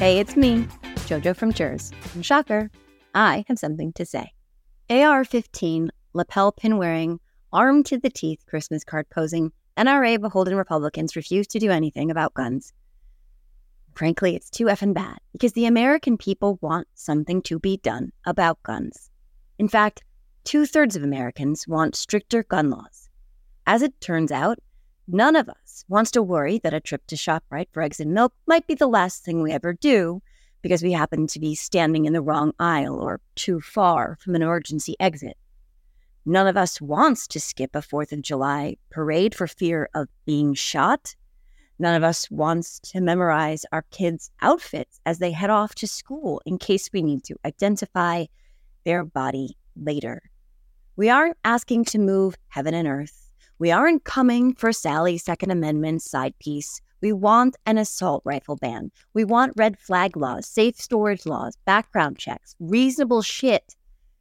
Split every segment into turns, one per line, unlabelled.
Hey, it's me, JoJo from. And shocker, I have something to say. AR 15, lapel pin wearing, armed to the teeth Christmas card posing, NRA beholden Republicans refuse to do anything about guns. Frankly, it's too effing bad because the American people want something to be done about guns. In fact, two thirds of Americans want stricter gun laws. As it turns out, None of us wants to worry that a trip to ShopRite for eggs and milk might be the last thing we ever do because we happen to be standing in the wrong aisle or too far from an emergency exit. None of us wants to skip a 4th of July parade for fear of being shot. None of us wants to memorize our kids' outfits as they head off to school in case we need to identify their body later. We aren't asking to move heaven and earth we aren't coming for Sally's Second Amendment side piece. We want an assault rifle ban. We want red flag laws, safe storage laws, background checks, reasonable shit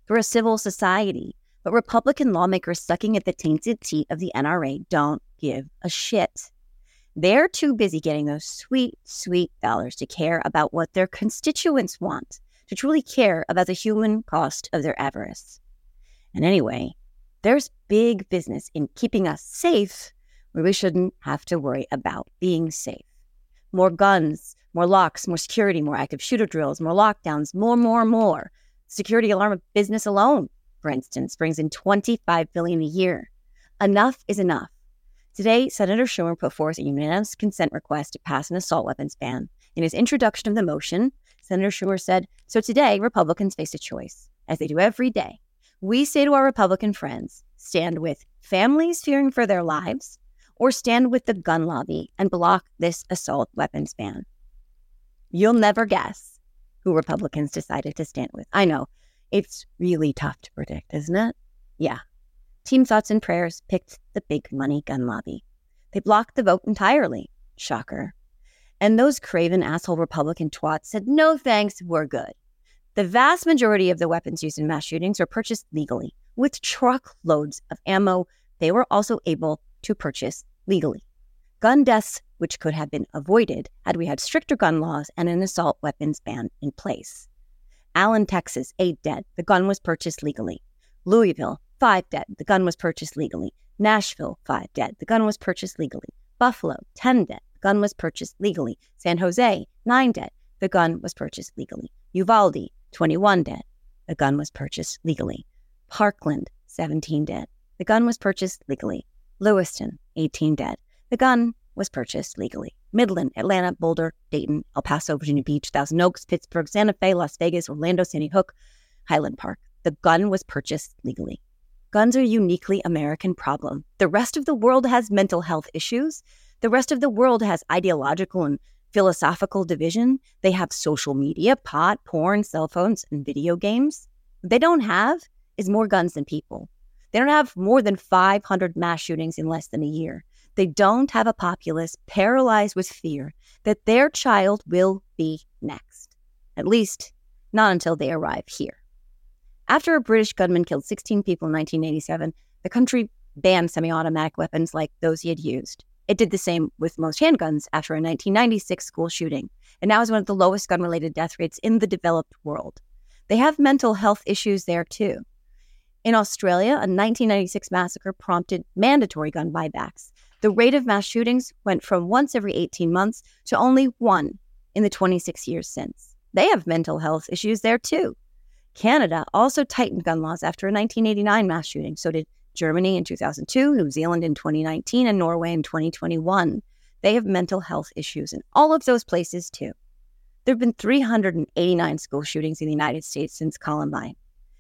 for a civil society. But Republican lawmakers sucking at the tainted teat of the NRA don't give a shit. They're too busy getting those sweet, sweet dollars to care about what their constituents want, to truly care about the human cost of their avarice. And anyway, there's big business in keeping us safe where we shouldn't have to worry about being safe. More guns, more locks, more security, more active shooter drills, more lockdowns, more, more, more. Security alarm business alone, for instance, brings in 25 billion a year. Enough is enough. Today, Senator Schumer put forth a unanimous consent request to pass an assault weapons ban. In his introduction of the motion, Senator Schumer said, So today, Republicans face a choice, as they do every day, we say to our Republican friends stand with families fearing for their lives or stand with the gun lobby and block this assault weapons ban. You'll never guess who Republicans decided to stand with. I know it's really tough to predict, isn't it? Yeah. Team Thoughts and Prayers picked the big money gun lobby. They blocked the vote entirely. Shocker. And those craven asshole Republican twats said, no thanks, we're good. The vast majority of the weapons used in mass shootings were purchased legally. With truckloads of ammo, they were also able to purchase legally. Gun deaths, which could have been avoided had we had stricter gun laws and an assault weapons ban in place. Allen, Texas, eight dead. The gun was purchased legally. Louisville, five dead. The gun was purchased legally. Nashville, five dead. The gun was purchased legally. Buffalo, 10 dead. The gun was purchased legally. San Jose, nine dead. The gun was purchased legally. Uvalde, 21 dead. The gun was purchased legally. Parkland, 17 dead. The gun was purchased legally. Lewiston, 18 dead. The gun was purchased legally. Midland, Atlanta, Boulder, Dayton, El Paso, Virginia Beach, Thousand Oaks, Pittsburgh, Santa Fe, Las Vegas, Orlando, Sandy Hook, Highland Park. The gun was purchased legally. Guns are a uniquely American problem. The rest of the world has mental health issues. The rest of the world has ideological and philosophical division. They have social media, pot, porn, cell phones, and video games. What they don't have is more guns than people. They don't have more than 500 mass shootings in less than a year. They don't have a populace paralyzed with fear that their child will be next. At least, not until they arrive here. After a British gunman killed 16 people in 1987, the country banned semi automatic weapons like those he had used. It did the same with most handguns after a 1996 school shooting, and now is one of the lowest gun related death rates in the developed world. They have mental health issues there too. In Australia, a 1996 massacre prompted mandatory gun buybacks. The rate of mass shootings went from once every 18 months to only one in the 26 years since. They have mental health issues there too. Canada also tightened gun laws after a 1989 mass shooting. So did Germany in 2002, New Zealand in 2019, and Norway in 2021. They have mental health issues in all of those places too. There have been 389 school shootings in the United States since Columbine.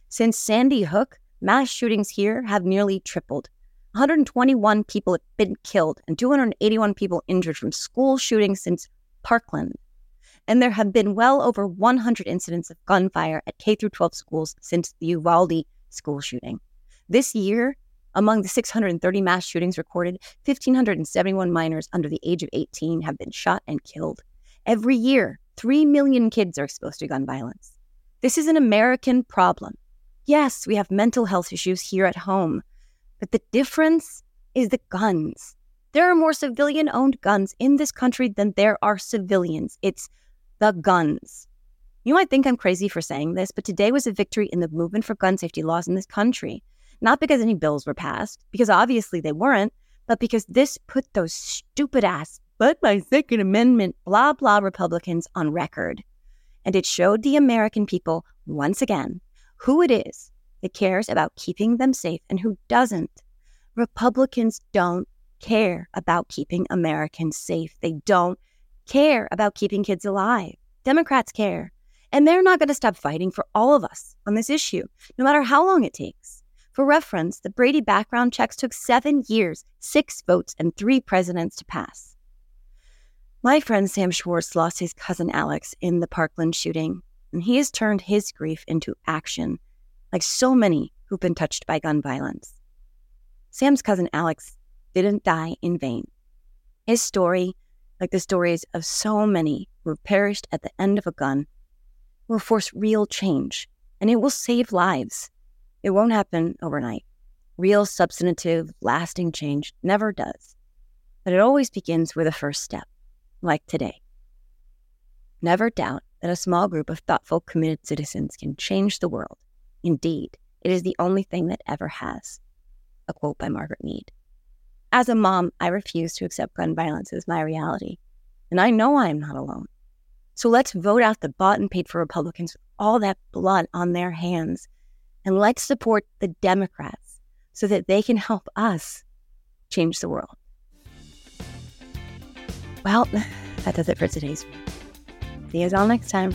Since Sandy Hook, mass shootings here have nearly tripled. 121 people have been killed and 281 people injured from school shootings since Parkland. And there have been well over 100 incidents of gunfire at K 12 schools since the Uvalde school shooting. This year, among the 630 mass shootings recorded, 1,571 minors under the age of 18 have been shot and killed. Every year, 3 million kids are exposed to gun violence. This is an American problem. Yes, we have mental health issues here at home, but the difference is the guns. There are more civilian owned guns in this country than there are civilians. It's the guns. You might think I'm crazy for saying this, but today was a victory in the movement for gun safety laws in this country. Not because any bills were passed, because obviously they weren't, but because this put those stupid ass, but my Second Amendment, blah, blah Republicans on record. And it showed the American people once again who it is that cares about keeping them safe and who doesn't. Republicans don't care about keeping Americans safe. They don't care about keeping kids alive. Democrats care. And they're not going to stop fighting for all of us on this issue, no matter how long it takes. For reference, the Brady background checks took seven years, six votes, and three presidents to pass. My friend Sam Schwartz lost his cousin Alex in the Parkland shooting, and he has turned his grief into action, like so many who've been touched by gun violence. Sam's cousin Alex didn't die in vain. His story, like the stories of so many who have perished at the end of a gun, will force real change and it will save lives. It won't happen overnight. Real, substantive, lasting change never does. But it always begins with a first step, like today. Never doubt that a small group of thoughtful, committed citizens can change the world. Indeed, it is the only thing that ever has. A quote by Margaret Mead. As a mom, I refuse to accept gun violence as my reality, and I know I am not alone. So let's vote out the bought and paid for Republicans with all that blood on their hands. And let's support the Democrats so that they can help us change the world. Well, that does it for today's. See you all next time.